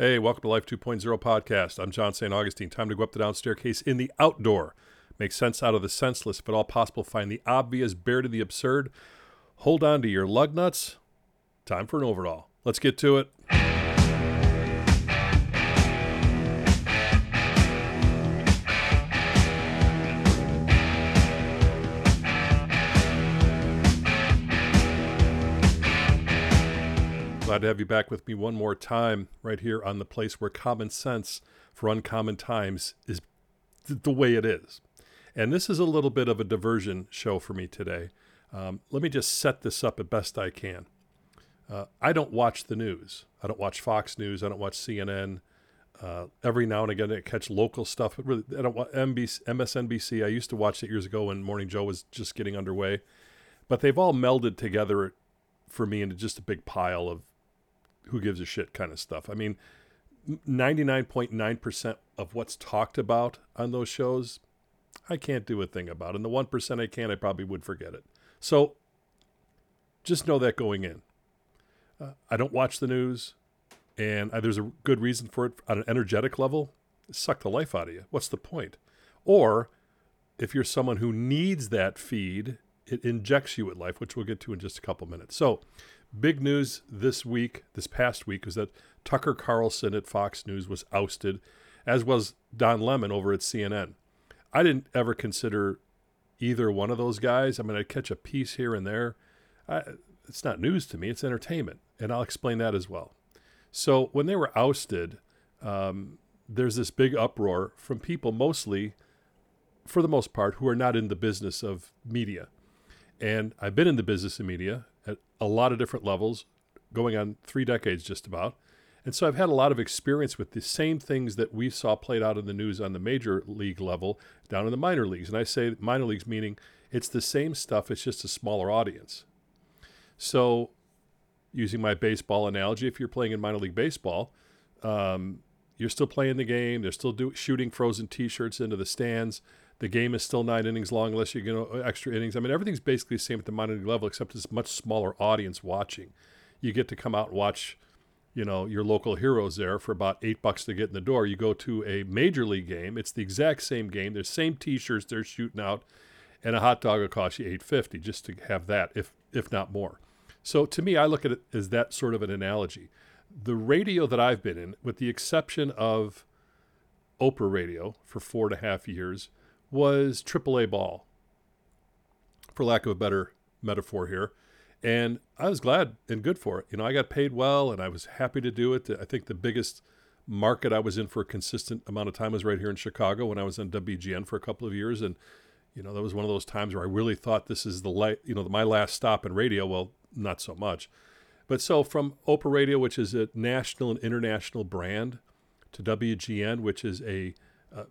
Hey, welcome to Life 2.0 podcast. I'm John St. Augustine. Time to go up the down staircase in the outdoor. Make sense out of the senseless, if at all possible. Find the obvious, bear to the absurd. Hold on to your lug nuts. Time for an overall. Let's get to it. Glad to have you back with me one more time, right here on the place where common sense for uncommon times is th- the way it is. And this is a little bit of a diversion show for me today. Um, let me just set this up as best I can. Uh, I don't watch the news. I don't watch Fox News. I don't watch CNN. Uh, every now and again, I catch local stuff, but really, I don't watch NBC, MSNBC. I used to watch it years ago when Morning Joe was just getting underway, but they've all melded together for me into just a big pile of who gives a shit kind of stuff. I mean, 99.9% of what's talked about on those shows, I can't do a thing about. And the 1% I can, I probably would forget it. So just know that going in. Uh, I don't watch the news, and uh, there's a good reason for it on an energetic level. Suck the life out of you. What's the point? Or if you're someone who needs that feed, it injects you with life, which we'll get to in just a couple minutes. So, Big news this week, this past week, is that Tucker Carlson at Fox News was ousted, as was Don Lemon over at CNN. I didn't ever consider either one of those guys. I mean, I'd catch a piece here and there. I, it's not news to me, it's entertainment. And I'll explain that as well. So, when they were ousted, um, there's this big uproar from people, mostly, for the most part, who are not in the business of media. And I've been in the business of media a lot of different levels, going on three decades just about. And so I've had a lot of experience with the same things that we saw played out in the news on the major league level down in the minor leagues. And I say minor leagues meaning it's the same stuff, it's just a smaller audience. So, using my baseball analogy, if you're playing in minor league baseball, um, you're still playing the game. They're still do, shooting frozen T-shirts into the stands. The game is still nine innings long unless you get extra innings. I mean, everything's basically the same at the minor league level, except it's a much smaller audience watching. You get to come out and watch, you know, your local heroes there for about eight bucks to get in the door. You go to a major league game. It's the exact same game. There's same T-shirts they're shooting out, and a hot dog will cost you eight fifty just to have that, if if not more. So to me, I look at it as that sort of an analogy. The radio that I've been in, with the exception of Oprah Radio for four and a half years was AAA ball, for lack of a better metaphor here. And I was glad and good for it. You know, I got paid well and I was happy to do it. I think the biggest market I was in for a consistent amount of time was right here in Chicago when I was on WGN for a couple of years. And, you know, that was one of those times where I really thought this is the light, you know, my last stop in radio. Well, not so much. But so from Oprah Radio, which is a national and international brand, to WGN, which is a uh,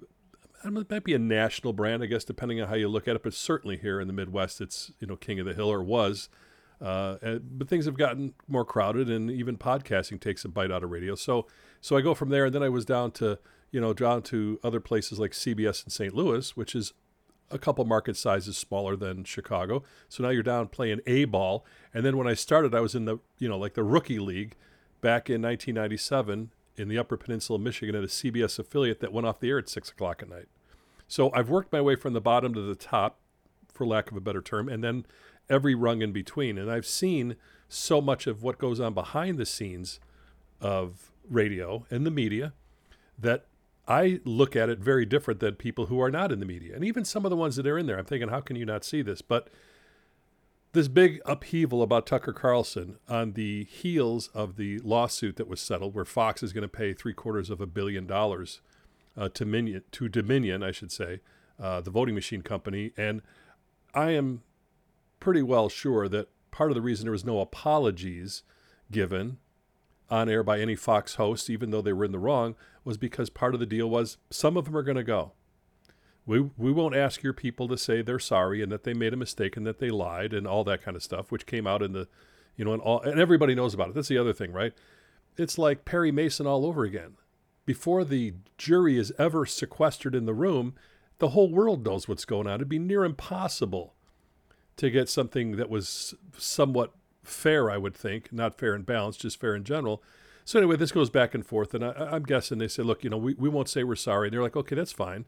it might be a national brand, I guess, depending on how you look at it. But certainly here in the Midwest, it's you know king of the hill or was. Uh, but things have gotten more crowded, and even podcasting takes a bite out of radio. So so I go from there, and then I was down to you know down to other places like CBS in St. Louis, which is a couple market sizes smaller than Chicago. So now you're down playing A ball, and then when I started, I was in the you know like the rookie league back in 1997 in the Upper Peninsula of Michigan at a CBS affiliate that went off the air at six o'clock at night. So I've worked my way from the bottom to the top, for lack of a better term, and then every rung in between. And I've seen so much of what goes on behind the scenes of radio and the media that I look at it very different than people who are not in the media. And even some of the ones that are in there, I'm thinking, how can you not see this? But this big upheaval about Tucker Carlson on the heels of the lawsuit that was settled, where Fox is going to pay three quarters of a billion dollars uh, to, Minion, to Dominion, I should say, uh, the voting machine company. And I am pretty well sure that part of the reason there was no apologies given on air by any Fox host, even though they were in the wrong, was because part of the deal was some of them are going to go. We, we won't ask your people to say they're sorry and that they made a mistake and that they lied and all that kind of stuff, which came out in the, you know, and all, and everybody knows about it. That's the other thing, right? It's like Perry Mason all over again. Before the jury is ever sequestered in the room, the whole world knows what's going on. It'd be near impossible to get something that was somewhat fair, I would think, not fair and balanced, just fair in general. So anyway, this goes back and forth, and I, I'm guessing they say, look, you know, we, we won't say we're sorry. And they're like, okay, that's fine.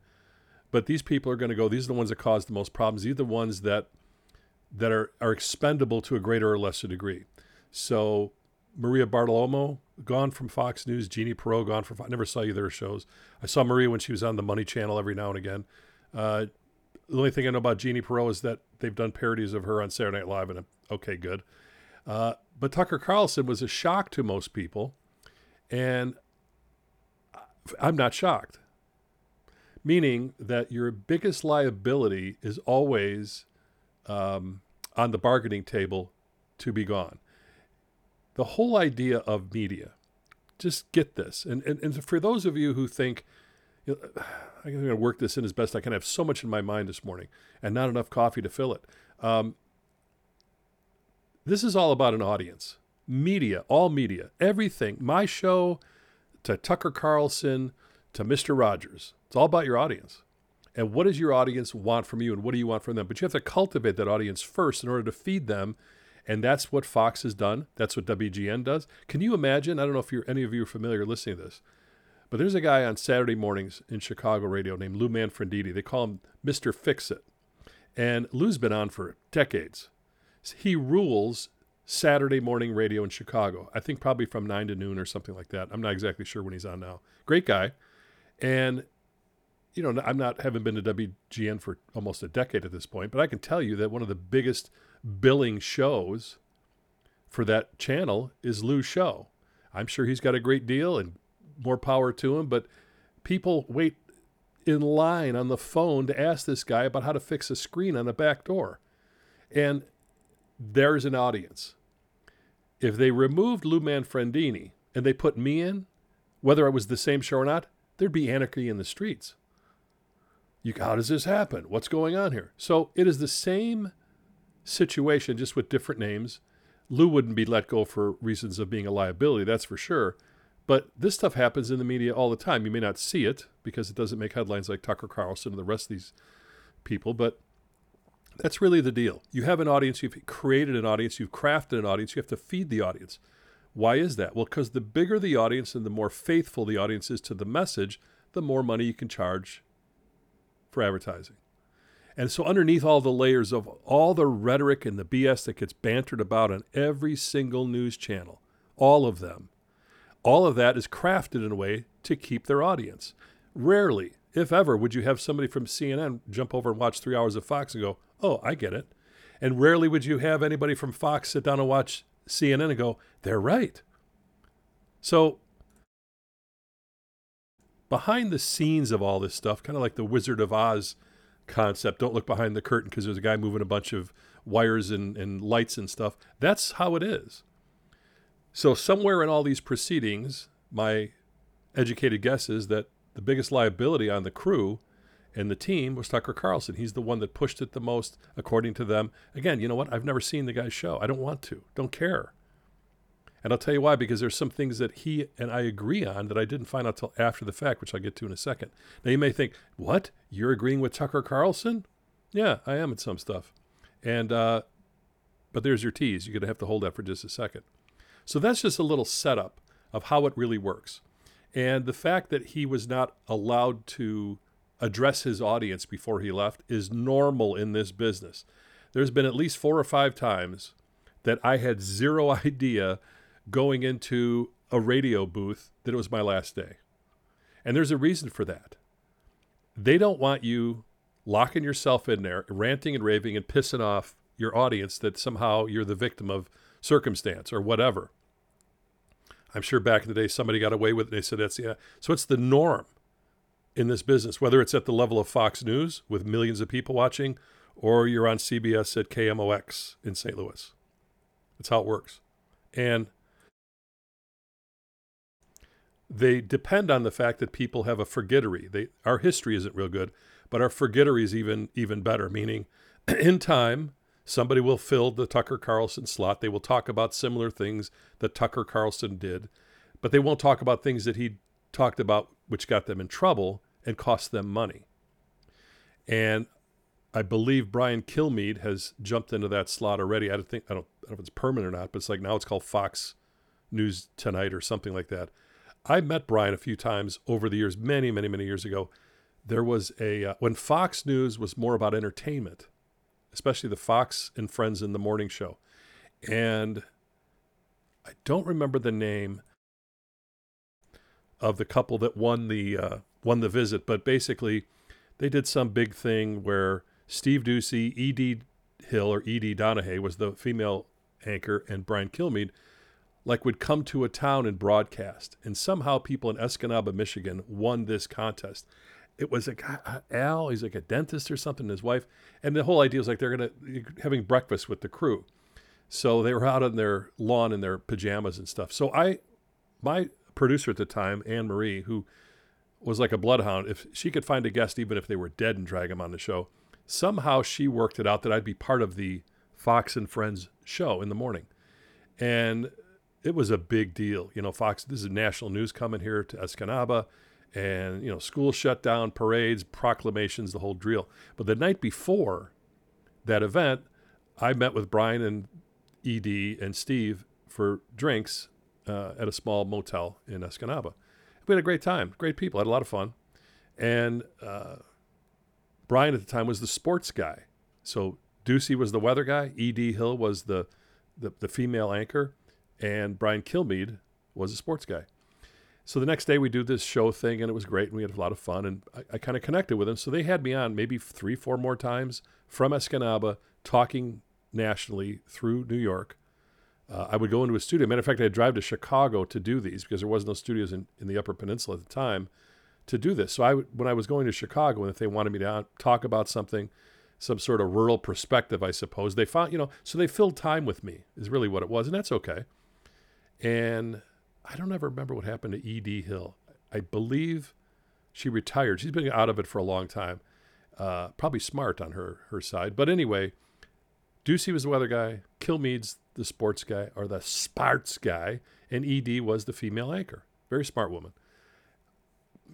But these people are going to go. These are the ones that cause the most problems. These are the ones that that are are expendable to a greater or lesser degree. So Maria Bartiromo gone from Fox News. Jeannie Pirro gone from. I never saw either shows. I saw Maria when she was on the Money Channel every now and again. Uh, the only thing I know about Jeannie Pirro is that they've done parodies of her on Saturday Night Live, and I'm, okay, good. Uh, but Tucker Carlson was a shock to most people, and I'm not shocked. Meaning that your biggest liability is always um, on the bargaining table to be gone. The whole idea of media, just get this. And, and, and for those of you who think, you know, I'm going to work this in as best I can. I have so much in my mind this morning and not enough coffee to fill it. Um, this is all about an audience. Media, all media, everything. My show to Tucker Carlson to Mr. Rogers. It's all about your audience. And what does your audience want from you and what do you want from them? But you have to cultivate that audience first in order to feed them. And that's what Fox has done. That's what WGN does. Can you imagine? I don't know if you're, any of you are familiar listening to this, but there's a guy on Saturday mornings in Chicago radio named Lou Manfredini. They call him Mr. Fix It. And Lou's been on for decades. He rules Saturday morning radio in Chicago. I think probably from 9 to noon or something like that. I'm not exactly sure when he's on now. Great guy. And you know, I'm not haven't been to WGN for almost a decade at this point, but I can tell you that one of the biggest billing shows for that channel is Lou's show. I'm sure he's got a great deal and more power to him, but people wait in line on the phone to ask this guy about how to fix a screen on a back door. And there's an audience. If they removed Lou Manfredini and they put me in, whether it was the same show or not, there'd be anarchy in the streets. You, how does this happen? What's going on here? So it is the same situation, just with different names. Lou wouldn't be let go for reasons of being a liability, that's for sure. But this stuff happens in the media all the time. You may not see it because it doesn't make headlines like Tucker Carlson and the rest of these people, but that's really the deal. You have an audience, you've created an audience, you've crafted an audience, you have to feed the audience. Why is that? Well, because the bigger the audience and the more faithful the audience is to the message, the more money you can charge for advertising. And so, underneath all the layers of all the rhetoric and the BS that gets bantered about on every single news channel, all of them, all of that is crafted in a way to keep their audience. Rarely, if ever, would you have somebody from CNN jump over and watch three hours of Fox and go, Oh, I get it. And rarely would you have anybody from Fox sit down and watch CNN and go, They're right. So, behind the scenes of all this stuff, kind of like the Wizard of Oz concept, don't look behind the curtain because there's a guy moving a bunch of wires and, and lights and stuff. That's how it is. So, somewhere in all these proceedings, my educated guess is that the biggest liability on the crew and the team was Tucker Carlson. He's the one that pushed it the most, according to them. Again, you know what? I've never seen the guy's show. I don't want to, don't care. And I'll tell you why, because there's some things that he and I agree on that I didn't find out till after the fact, which I'll get to in a second. Now, you may think, what? You're agreeing with Tucker Carlson? Yeah, I am at some stuff. And, uh, but there's your tease. You're to have to hold that for just a second. So that's just a little setup of how it really works. And the fact that he was not allowed to address his audience before he left is normal in this business. There's been at least four or five times that I had zero idea going into a radio booth that it was my last day. And there's a reason for that. They don't want you locking yourself in there, ranting and raving and pissing off your audience that somehow you're the victim of circumstance or whatever. I'm sure back in the day somebody got away with it. They said that's yeah. So it's the norm in this business, whether it's at the level of Fox News with millions of people watching, or you're on CBS at KMOX in St. Louis. That's how it works. And they depend on the fact that people have a forgettery. They, our history isn't real good, but our forgettery is even even better. Meaning, in time, somebody will fill the Tucker Carlson slot. They will talk about similar things that Tucker Carlson did, but they won't talk about things that he talked about, which got them in trouble and cost them money. And I believe Brian Kilmeade has jumped into that slot already. I don't think I don't, I don't know if it's permanent or not, but it's like now it's called Fox News Tonight or something like that. I met Brian a few times over the years, many, many, many years ago. There was a, uh, when Fox News was more about entertainment, especially the Fox and Friends in the morning show. And I don't remember the name of the couple that won the uh, won the visit, but basically they did some big thing where Steve Doocy, E.D. Hill or E.D. Donahue was the female anchor, and Brian Kilmeade like would come to a town and broadcast. And somehow people in Escanaba, Michigan won this contest. It was a guy, uh, Al, he's like a dentist or something, his wife. And the whole idea was like they're to having breakfast with the crew. So they were out on their lawn in their pajamas and stuff. So I, my producer at the time, Anne Marie, who was like a bloodhound, if she could find a guest, even if they were dead, and drag them on the show, somehow she worked it out that I'd be part of the Fox and Friends show in the morning. And it was a big deal. You know, Fox, this is national news coming here to Escanaba and, you know, school shut down, parades, proclamations, the whole drill. But the night before that event, I met with Brian and Ed and Steve for drinks uh, at a small motel in Escanaba. We had a great time, great people, had a lot of fun. And uh, Brian at the time was the sports guy. So Doocy was the weather guy, Ed Hill was the, the, the female anchor, and Brian Kilmeade was a sports guy. So the next day we do this show thing, and it was great, and we had a lot of fun, and I, I kind of connected with them. So they had me on maybe three, four more times from Escanaba, talking nationally through New York. Uh, I would go into a studio. Matter of fact, I'd drive to Chicago to do these because there was no studios in, in the Upper Peninsula at the time to do this. So I, when I was going to Chicago, and if they wanted me to talk about something, some sort of rural perspective, I suppose they found, you know, so they filled time with me is really what it was, and that's okay. And I don't ever remember what happened to E.D. Hill. I believe she retired. She's been out of it for a long time. Uh, probably smart on her her side. But anyway, Doocy was the weather guy. Kilmeade's the sports guy or the sports guy, and Ed was the female anchor. Very smart woman.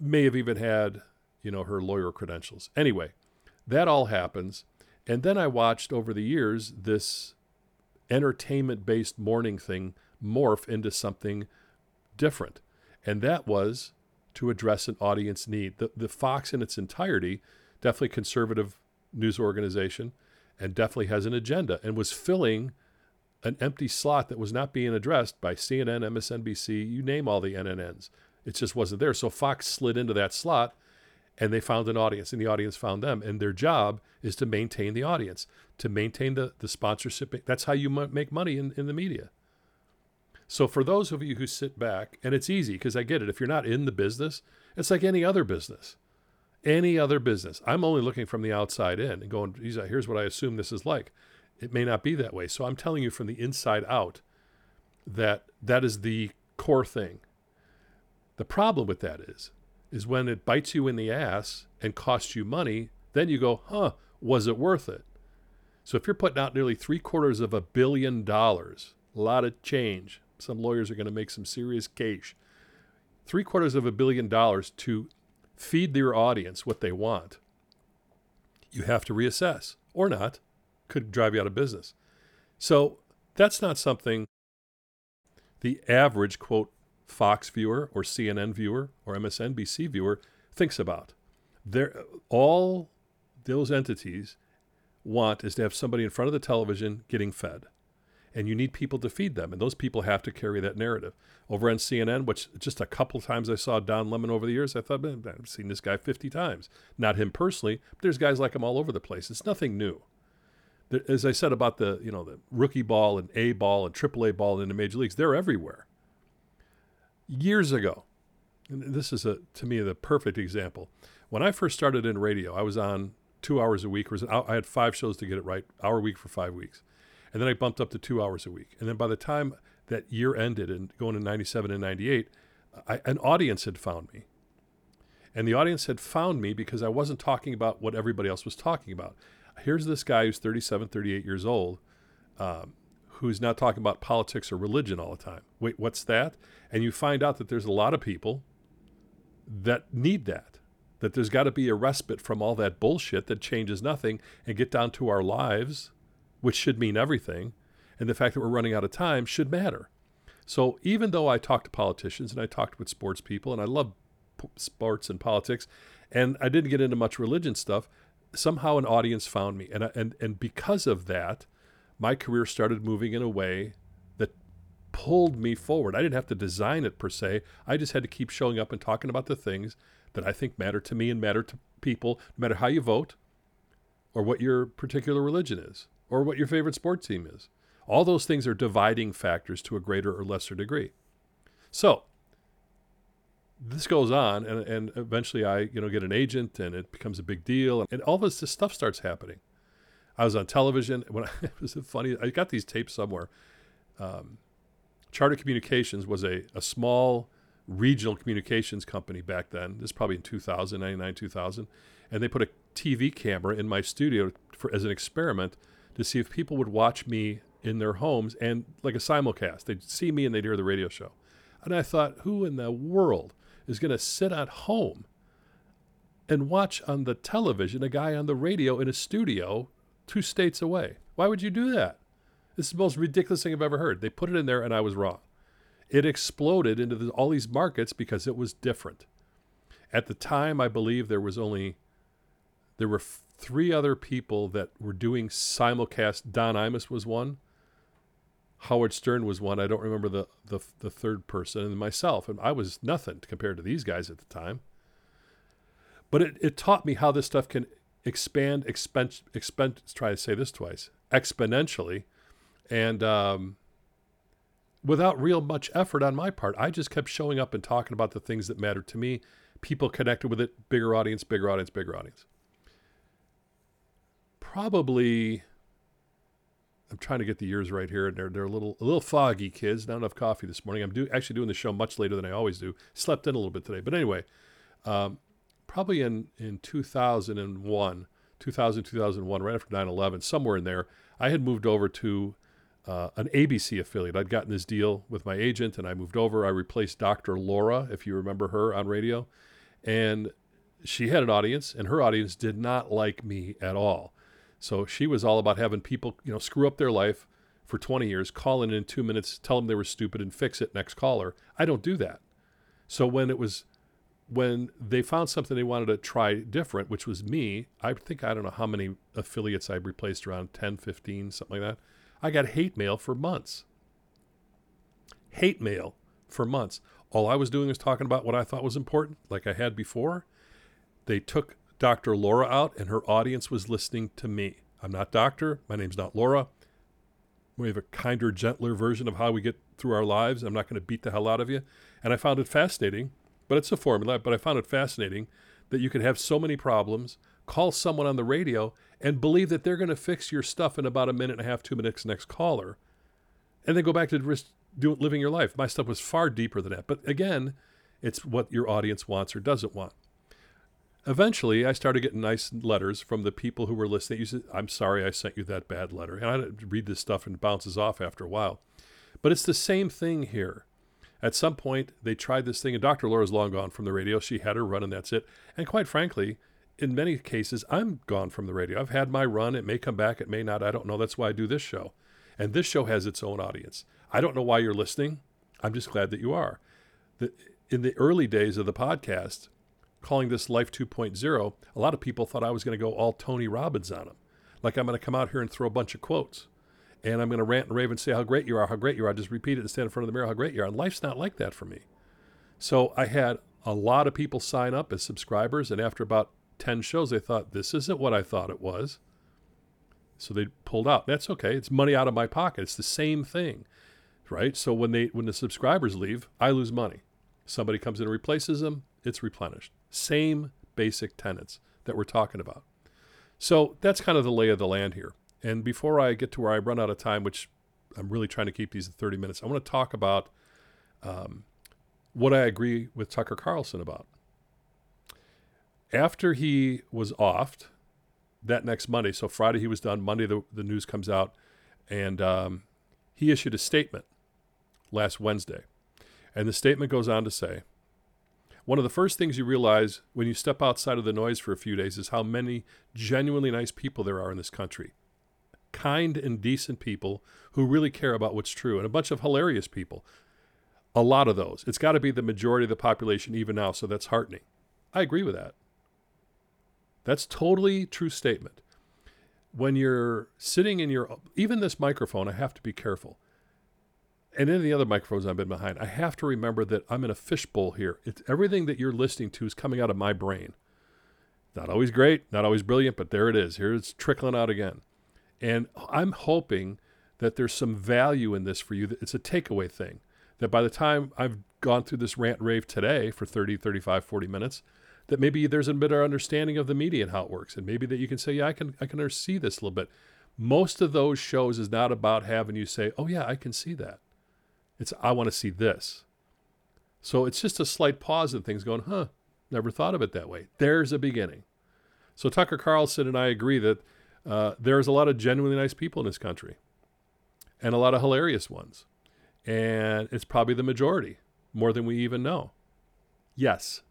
May have even had, you know, her lawyer credentials. Anyway, that all happens, and then I watched over the years this entertainment-based morning thing morph into something different. And that was to address an audience need. The, the Fox in its entirety, definitely conservative news organization, and definitely has an agenda and was filling an empty slot that was not being addressed by CNN, MSNBC, you name all the NNNs. It just wasn't there. So Fox slid into that slot and they found an audience and the audience found them. And their job is to maintain the audience, to maintain the, the sponsorship. That's how you make money in, in the media. So for those of you who sit back, and it's easy because I get it. If you're not in the business, it's like any other business. Any other business. I'm only looking from the outside in and going, here's what I assume this is like. It may not be that way. So I'm telling you from the inside out that that is the core thing. The problem with that is, is when it bites you in the ass and costs you money, then you go, huh, was it worth it? So if you're putting out nearly three quarters of a billion dollars, a lot of change, some lawyers are going to make some serious cash. Three quarters of a billion dollars to feed their audience what they want. You have to reassess or not, could drive you out of business. So that's not something the average, quote, Fox viewer or CNN viewer or MSNBC viewer thinks about. They're, all those entities want is to have somebody in front of the television getting fed and you need people to feed them. And those people have to carry that narrative. Over on CNN, which just a couple times I saw Don Lemon over the years, I thought, I've seen this guy 50 times. Not him personally, but there's guys like him all over the place. It's nothing new. As I said about the, you know, the rookie ball and A ball and triple A ball in the major leagues, they're everywhere. Years ago, and this is a, to me the perfect example. When I first started in radio, I was on two hours a week. I had five shows to get it right, hour a week for five weeks. And then I bumped up to two hours a week. And then by the time that year ended and going to 97 and 98, I, an audience had found me. And the audience had found me because I wasn't talking about what everybody else was talking about. Here's this guy who's 37, 38 years old, um, who's not talking about politics or religion all the time. Wait, what's that? And you find out that there's a lot of people that need that, that there's got to be a respite from all that bullshit that changes nothing and get down to our lives which should mean everything, and the fact that we're running out of time should matter. So even though I talked to politicians and I talked with sports people and I love p- sports and politics, and I didn't get into much religion stuff, somehow an audience found me, and I, and and because of that, my career started moving in a way that pulled me forward. I didn't have to design it per se. I just had to keep showing up and talking about the things that I think matter to me and matter to people, no matter how you vote, or what your particular religion is, or what your favorite sports team is. All those things are dividing factors to a greater or lesser degree. So this goes on, and, and eventually I, you know, get an agent, and it becomes a big deal, and all this, this stuff starts happening. I was on television when I, it was funny. I got these tapes somewhere. Um, Charter Communications was a, a small regional communications company back then. This is probably in 2000, 99, 2000. And they put a TV camera in my studio for, as an experiment to see if people would watch me in their homes and like a simulcast. They'd see me and they'd hear the radio show. And I thought, who in the world is going to sit at home and watch on the television a guy on the radio in a studio two states away? Why would you do that? This is the most ridiculous thing I've ever heard. They put it in there and I was wrong. It exploded into the, all these markets because it was different. At the time, I believe there was only there were f- three other people that were doing simulcast. Don Imus was one. Howard Stern was one. I don't remember the, the, the third person, and myself. And I was nothing compared to these guys at the time. But it, it taught me how this stuff can expand, expen, expen, try to say this twice, exponentially. And um, without real much effort on my part. I just kept showing up and talking about the things that mattered to me. People connected with it, bigger audience, bigger audience, bigger audience. Probably, I'm trying to get the years right here, and they're they're a little a little foggy, kids. Not enough coffee this morning. I'm do, actually doing the show much later than I always do. Slept in a little bit today, but anyway, um, probably in in 2001, 2000, 2001, right after 9/11, somewhere in there, I had moved over to uh, an ABC affiliate. I'd gotten this deal with my agent and I moved over. I replaced Dr. Laura, if you remember her on radio. And she had an audience, and her audience did not like me at all. So she was all about having people, you know, screw up their life for 20 years, call in in two minutes, tell them they were stupid, and fix it next caller. I don't do that. So when it was, when they found something they wanted to try different, which was me, I think I don't know how many affiliates I replaced around 10, 15, something like that I got hate mail for months. Hate mail for months. All I was doing was talking about what I thought was important, like I had before. They took Dr. Laura out, and her audience was listening to me. I'm not doctor. My name's not Laura. We have a kinder, gentler version of how we get through our lives. I'm not going to beat the hell out of you. And I found it fascinating, but it's a formula. But I found it fascinating that you could have so many problems, call someone on the radio, and believe that they're going to fix your stuff in about a minute and a half, two minutes next caller, and then go back to risk living your life. My stuff was far deeper than that. But again, it's what your audience wants or doesn't want. Eventually, I started getting nice letters from the people who were listening. You said, I'm sorry I sent you that bad letter. And I read this stuff and it bounces off after a while. But it's the same thing here. At some point, they tried this thing, and Dr. Laura's long gone from the radio. She had her run, and that's it. And quite frankly, in many cases, I'm gone from the radio. I've had my run. It may come back, it may not. I don't know. That's why I do this show. And this show has its own audience. I don't know why you're listening. I'm just glad that you are. The, in the early days of the podcast, calling this Life 2.0, a lot of people thought I was going to go all Tony Robbins on them. Like I'm going to come out here and throw a bunch of quotes. And I'm going to rant and rave and say how great you are, how great you are. Just repeat it and stand in front of the mirror, how great you are. And life's not like that for me. So I had a lot of people sign up as subscribers. And after about 10 shows, they thought, this isn't what I thought it was. So they pulled out. That's okay. It's money out of my pocket. It's the same thing, right? So when they when the subscribers leave, I lose money. Somebody comes in and replaces them, it's replenished. Same basic tenets that we're talking about. So that's kind of the lay of the land here. And before I get to where I run out of time, which I'm really trying to keep these at 30 minutes, I want to talk about um, what I agree with Tucker Carlson about after he was offed that next Monday, so Friday he was done, Monday the, the news comes out, and um, he issued a statement last Wednesday. And the statement goes on to say, one of the first things you realize when you step outside of the noise for a few days is how many genuinely nice people there are in this country. Kind and decent people who really care about what's true, and a bunch of hilarious people. A lot of those. It's got to be the majority of the population even now, so that's heartening. I agree with that. That's totally true statement. When you're sitting in your even this microphone, I have to be careful. And any of the other microphones I've been behind, I have to remember that I'm in a fishbowl here. It's everything that you're listening to is coming out of my brain. Not always great, not always brilliant, but there it is. Here it's trickling out again. And I'm hoping that there's some value in this for you. That it's a takeaway thing. That by the time I've gone through this rant rave today for 30, 35, 40 minutes, that maybe there's a better understanding of the media and how it works. And maybe that you can say, yeah, I can I can see this a little bit. Most of those shows is not about having you say, oh yeah, I can see that. It's I want to see this. So it's just a slight pause in things going, huh, never thought of it that way. There's a beginning. So Tucker Carlson and I agree that uh, there's a lot of genuinely nice people in this country and a lot of hilarious ones. And it's probably the majority, more than we even know. Yes,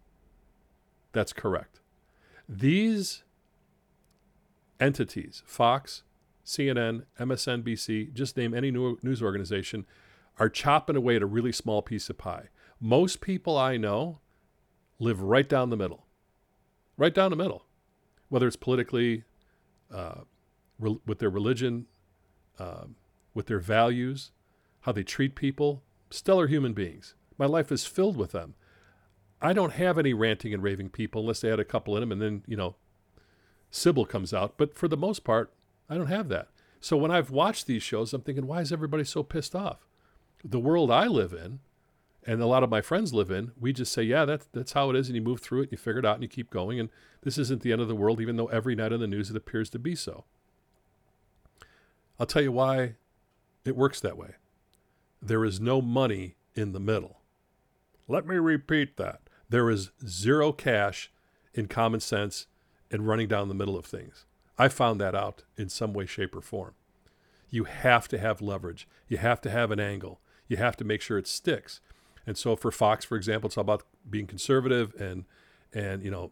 that's correct. These entities, Fox, CNN, MSNBC, just name any news organization, are chopping away at a really small piece of pie. Most people I know live right down the middle, right down the middle, whether it's politically, uh, re- with their religion, um, with their values, how they treat people, stellar human beings. My life is filled with them. I don't have any ranting and raving people unless they had a couple in them and then, you know, Sybil comes out. But for the most part, I don't have that. So when I've watched these shows, I'm thinking, why is everybody so pissed off? The world I live in, and a lot of my friends live in, we just say, yeah, that's that's how it is, and you move through it, and you figure it out, and you keep going. And this isn't the end of the world, even though every night on the news it appears to be so. I'll tell you why it works that way. There is no money in the middle. Let me repeat that. There is zero cash in common sense and running down the middle of things. I found that out in some way, shape, or form. You have to have leverage. You have to have an angle. You have to make sure it sticks. And so for Fox, for example, it's all about being conservative and and you know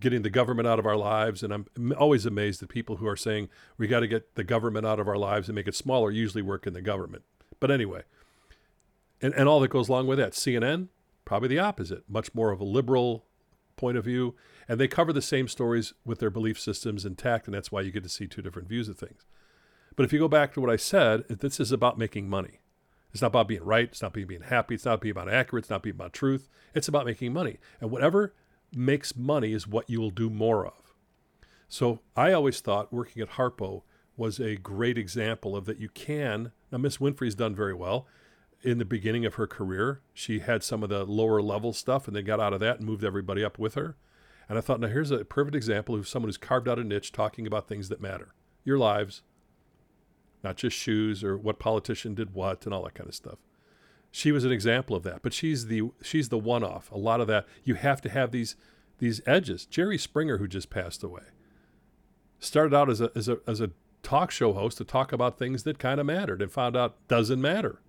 getting the government out of our lives. And I'm always amazed at people who are saying we got to get the government out of our lives and make it smaller. Usually work in the government. But anyway, and, and all that goes along with that. CNN, probably the opposite, much more of a liberal point of view. And they cover the same stories with their belief systems intact. And that's why you get to see two different views of things. But if you go back to what I said, this is about making money. It's not about being right. It's not being being happy. It's not about being about accurate. It's not being about truth. It's about making money. And whatever makes money is what you will do more of. So I always thought working at Harpo was a great example of that you can. Now, Miss Winfrey's done very well in the beginning of her career, she had some of the lower level stuff and then got out of that and moved everybody up with her. And I thought, now here's a perfect example of someone who's carved out a niche talking about things that matter your lives, not just shoes or what politician did what and all that kind of stuff. She was an example of that, but she's the she's the one off. A lot of that you have to have these these edges. Jerry Springer, who just passed away, started out as a as a as a talk show host to talk about things that kind of mattered and found out doesn't matter.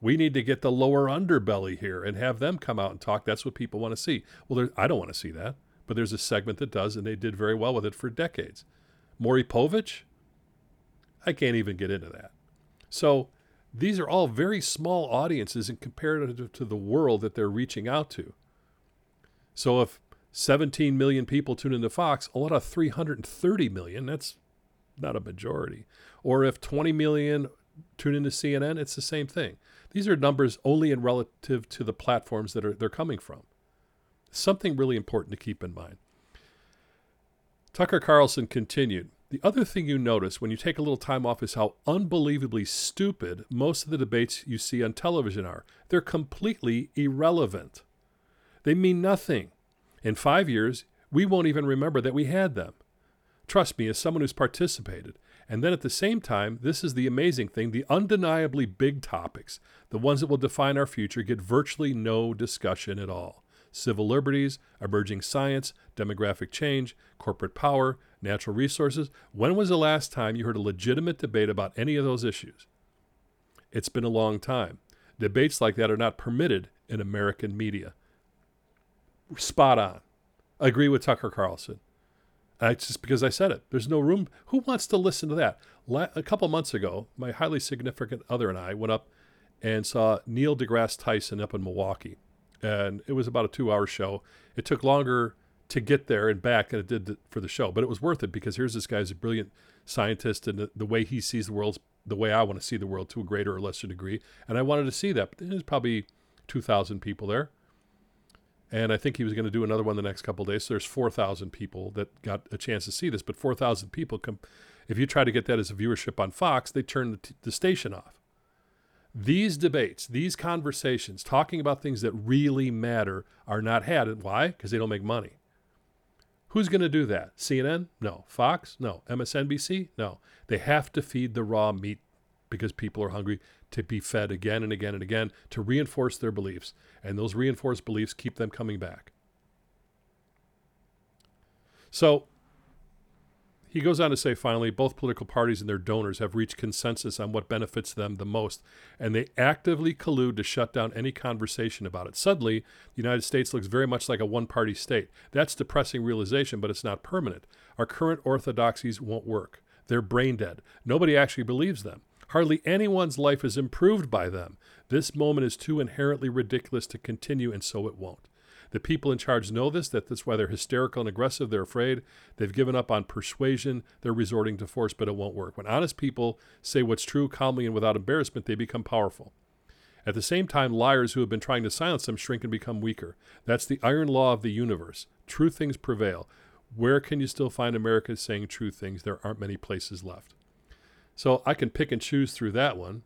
We need to get the lower underbelly here and have them come out and talk. That's what people want to see. Well, I don't want to see that, but there's a segment that does, and they did very well with it for decades. Maury Povich, I can't even get into that. So these are all very small audiences in comparative to the world that they're reaching out to. So if 17 million people tune into Fox, a lot of 330 million, that's not a majority. Or if 20 million tune into CNN, it's the same thing. These are numbers only in relative to the platforms that are, they're coming from. Something really important to keep in mind. Tucker Carlson continued. The other thing you notice when you take a little time off is how unbelievably stupid most of the debates you see on television are. They're completely irrelevant. They mean nothing. In five years, we won't even remember that we had them. Trust me, as someone who's participated, and then at the same time, this is the amazing thing the undeniably big topics, the ones that will define our future, get virtually no discussion at all. Civil liberties, emerging science, demographic change, corporate power, natural resources. When was the last time you heard a legitimate debate about any of those issues? It's been a long time. Debates like that are not permitted in American media. Spot on. I agree with Tucker Carlson. It's just because I said it. There's no room. Who wants to listen to that? a couple months ago, my highly significant other and I went up and saw Neil deGrasse Tyson up in Milwaukee. And it was about a two hour show. It took longer to get there and back than it did for the show, but it was worth it because here's this guy's a brilliant scientist and the, the way he sees the world the way I want to see the world to a greater or lesser degree. And I wanted to see that. There's probably 2,000 people there. And I think he was going to do another one the next couple days. So there's 4,000 people that got a chance to see this. But 4,000 people come. If you try to get that as a viewership on Fox, they turn the, t- the station off. These debates, these conversations, talking about things that really matter, are not had. Why? Because they don't make money. Who's going to do that? CNN? No. Fox? No. MSNBC? No. They have to feed the raw meat because people are hungry to be fed again and again and again to reinforce their beliefs. And those reinforced beliefs keep them coming back. So he goes on to say finally, both political parties and their donors have reached consensus on what benefits them the most, and they actively collude to shut down any conversation about it. Suddenly, the United States looks very much like a one party state. That's depressing realization, but it's not permanent. Our current orthodoxies won't work. They're brain dead. Nobody actually believes them. Hardly anyone's life is improved by them. This moment is too inherently ridiculous to continue, and so it won't. The people in charge know this, that that's why they're hysterical and aggressive. They're afraid. They've given up on persuasion. They're resorting to force, but it won't work. When honest people say what's true calmly and without embarrassment, they become powerful. At the same time, liars who have been trying to silence them shrink and become weaker. That's the iron law of the universe. True things prevail. Where can you still find America saying true things? There aren't many places left. So I can pick and choose through that one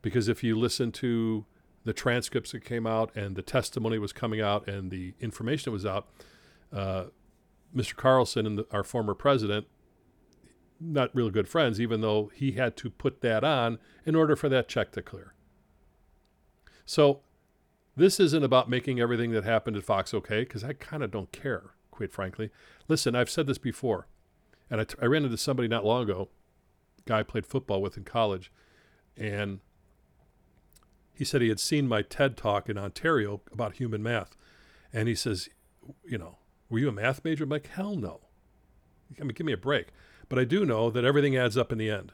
because if you listen to the transcripts that came out and the testimony was coming out and the information was out, uh, Mr. Carlson and the, our former president, not real good friends, even though he had to put that on in order for that check to clear. So this isn't about making everything that happened at Fox okay, because I kind of don't care, quite frankly. Listen, I've said this before, and I, t- I ran into somebody not long ago, guy I played football with in college, and he said he had seen my TED talk in Ontario about human math. And he says, you know, were you a math major? I'm like, hell no. I mean, give me a break. But I do know that everything adds up in the end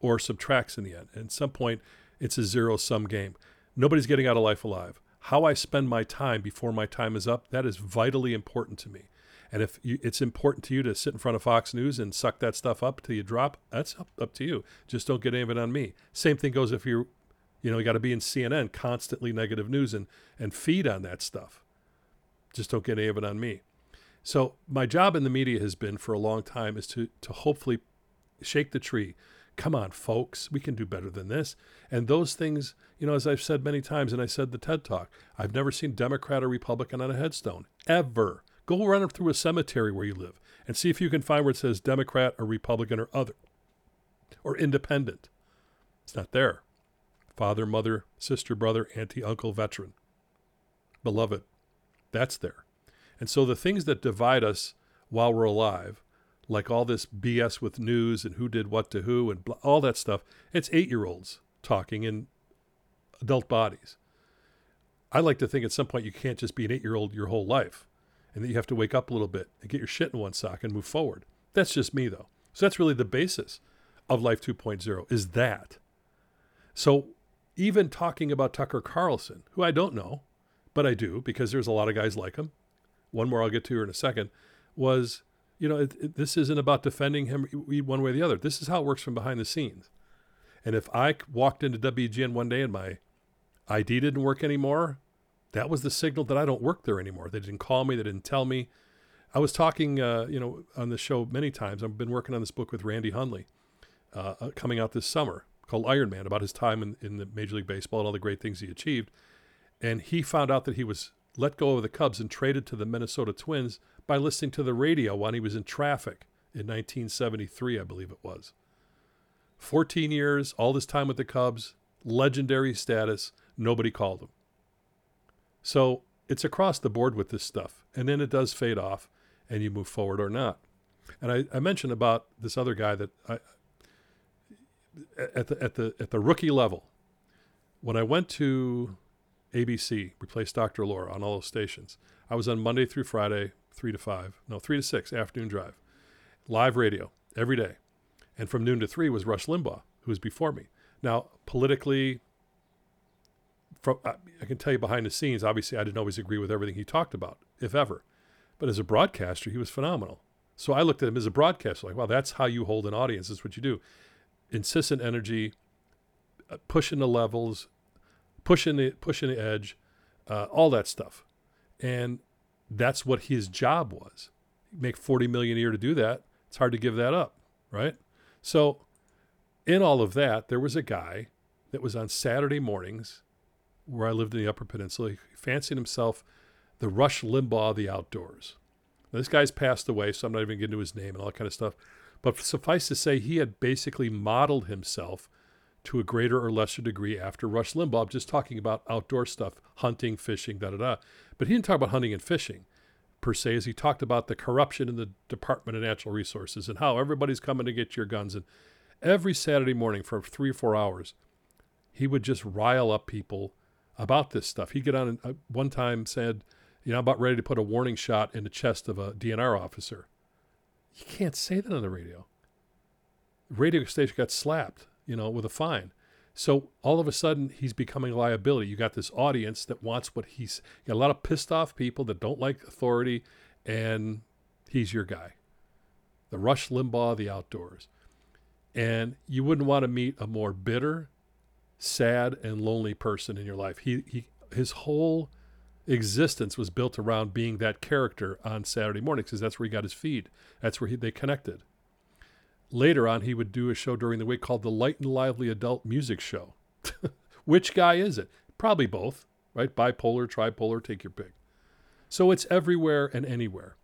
or subtracts in the end. And at some point, it's a zero sum game. Nobody's getting out of life alive. How I spend my time before my time is up, that is vitally important to me. And if you, it's important to you to sit in front of Fox News and suck that stuff up till you drop, that's up, up to you. Just don't get any of it on me. Same thing goes if you're you know, you got to be in CNN, constantly negative news, and and feed on that stuff. Just don't get any of it on me. So my job in the media has been for a long time is to to hopefully shake the tree. Come on, folks, we can do better than this. And those things, you know, as I've said many times, and I said the TED Talk, I've never seen Democrat or Republican on a headstone ever. Go run through a cemetery where you live and see if you can find where it says Democrat or Republican or other or independent. It's not there father, mother, sister, brother, auntie, uncle, veteran, beloved. That's there. And so the things that divide us while we're alive, like all this BS with news and who did what to who and blah, all that stuff, it's eight year olds talking in adult bodies. I like to think at some point you can't just be an eight year old your whole life and that you have to wake up a little bit and get your shit in one sock and move forward. That's just me though. So that's really the basis of Life 2.0 is that. So even talking about Tucker Carlson, who I don't know, but I do because there's a lot of guys like him. One more I'll get to in a second was, you know, it, it, this isn't about defending him one way or the other. This is how it works from behind the scenes. And if I walked into WGN one day and my ID didn't work anymore, that was the signal that I don't work there anymore. They didn't call me, they didn't tell me. I was talking, uh, you know, on the show many times. I've been working on this book with Randy Hundley, uh, uh coming out this summer called Iron Man about his time in, in the Major League Baseball and all the great things he achieved. And he found out that he was let go of the Cubs and traded to the Minnesota Twins by listening to the radio when he was in traffic in 1973, I believe it was. 14 years, all this time with the Cubs, legendary status, nobody called him. So it's across the board with this stuff. And then it does fade off and you move forward or not. And I, I mentioned about this other guy that I, at the at the at the rookie level, when I went to ABC, replaced Dr. Laura on all those stations. I was on Monday through Friday, three to five, no, three to six, afternoon drive, live radio every day, and from noon to three was Rush Limbaugh, who was before me. Now, politically, from, I can tell you behind the scenes, obviously, I didn't always agree with everything he talked about, if ever. But as a broadcaster, he was phenomenal. So I looked at him as a broadcaster, like, wow, that's how you hold an audience. That's what you do. Insistent energy, uh, pushing the levels, pushing the pushing the edge, uh, all that stuff, and that's what his job was. make forty million a year to do that. It's hard to give that up, right? So, in all of that, there was a guy that was on Saturday mornings where I lived in the Upper Peninsula. He fancied himself the Rush Limbaugh of the outdoors. Now, this guy's passed away, so I'm not even getting to his name and all that kind of stuff. But suffice to say, he had basically modeled himself to a greater or lesser degree after Rush Limbaugh, just talking about outdoor stuff, hunting, fishing, da da da. But he didn't talk about hunting and fishing per se, as he talked about the corruption in the Department of Natural Resources and how everybody's coming to get your guns. And every Saturday morning for three or four hours, he would just rile up people about this stuff. He'd get on and uh, one time said, you know, I'm about ready to put a warning shot in the chest of a DNR officer. You can't say that on the radio. Radio station got slapped, you know, with a fine. So all of a sudden, he's becoming a liability. You got this audience that wants what he's. Got a lot of pissed off people that don't like authority, and he's your guy. The Rush Limbaugh of the outdoors. And you wouldn't want to meet a more bitter, sad, and lonely person in your life. He, he his whole existence was built around being that character on Saturday mornings because that's where he got his feed. That's where he, they connected. Later on, he would do a show during the week called the Light and Lively Adult Music Show. Which guy is it? Probably both, right? Bipolar, tripolar, take your pick. So it's everywhere and anywhere.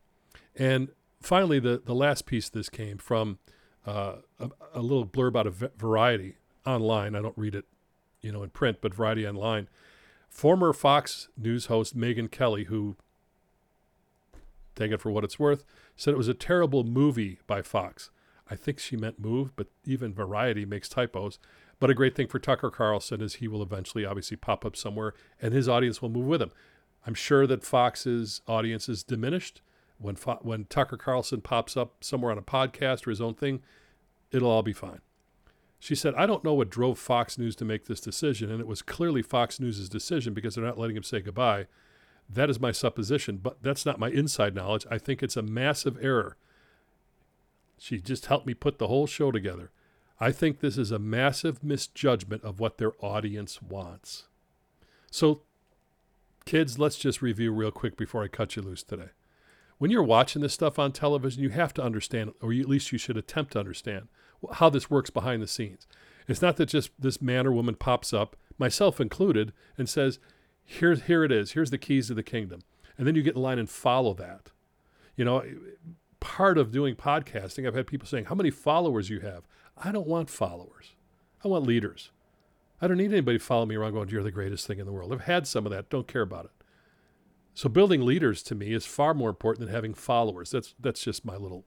And finally, the, the last piece this came from uh, a, a, little blurb out of Variety online. I don't read it, you know, in print, but Variety online. Former Fox News host Megyn Kelly, who, take it for what it's worth, said it was a terrible movie by Fox. I think she meant move, but even Variety makes typos. But a great thing for Tucker Carlson is he will eventually obviously pop up somewhere and his audience will move with him. I'm sure that Fox's audience is diminished. When, Fo- when Tucker Carlson pops up somewhere on a podcast or his own thing, it'll all be fine. She said, I don't know what drove Fox News to make this decision, and it was clearly Fox News' decision because they're not letting him say goodbye. That is my supposition, but that's not my inside knowledge. I think it's a massive error she just helped me put the whole show together. I think this is a massive misjudgment of what their audience wants. So, kids, let's just review real quick before I cut you loose today. When you're watching this stuff on television, you have to understand, or at least you should attempt to understand, how this works behind the scenes. It's not that just this man or woman pops up, myself included, and says, here, here it is. Here's the keys to the kingdom. And then you get in line and follow that. You know, part of doing podcasting, I've had people saying, How many followers you have? I don't want followers. I want leaders. I don't need anybody following me around going, You're the greatest thing in the world. I've had some of that. Don't care about it. So building leaders to me is far more important than having followers. That's that's just my little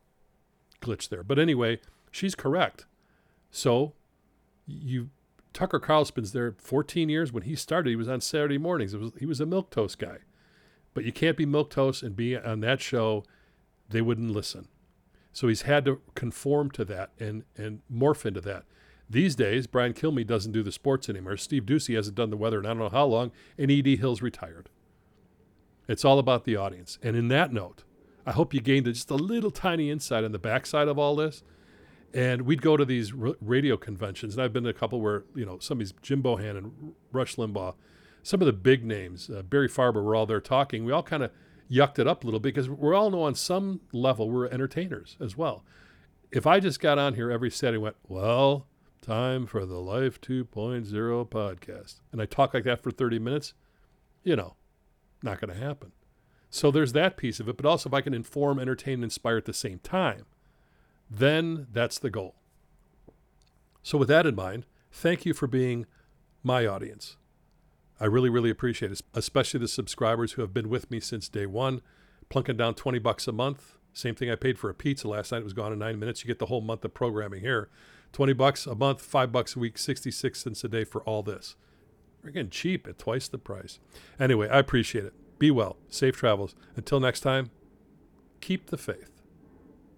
glitch there. But anyway, she's correct. So you Tucker Carlson's there 14 years when he started. He was on Saturday mornings. Was, he was a milk toast guy. But you can't be milk toast and be on that show they wouldn't listen. So he's had to conform to that and, and morph into that. These days, Brian Kilmeade doesn't do the sports anymore. Steve Doocy hasn't done the weather in I don't know how long, and E.D. Hill's retired. It's all about the audience. And in that note, I hope you gained just a little tiny insight on the backside of all this. And we'd go to these radio conventions, and I've been to a couple where, you know, some of these Jim Bohannon and Rush Limbaugh, some of the big names, uh, Barry Farber were all there talking. We all kind of yucked it up a little because we all know on some level we're entertainers as well. If I just got on here every Saturday and went, well, time for the Life 2.0 podcast, and I talk like that for 30 minutes, you know, not going to happen. So there's that piece of it. But also, if I can inform, entertain, and inspire at the same time, then that's the goal. So, with that in mind, thank you for being my audience. I really, really appreciate it, especially the subscribers who have been with me since day one, plunking down 20 bucks a month. Same thing I paid for a pizza last night. It was gone in nine minutes. You get the whole month of programming here. 20 bucks a month, five bucks a week, 66 cents a day for all this. We're getting cheap at twice the price. Anyway, I appreciate it. Be well. Safe travels. Until next time, keep the faith.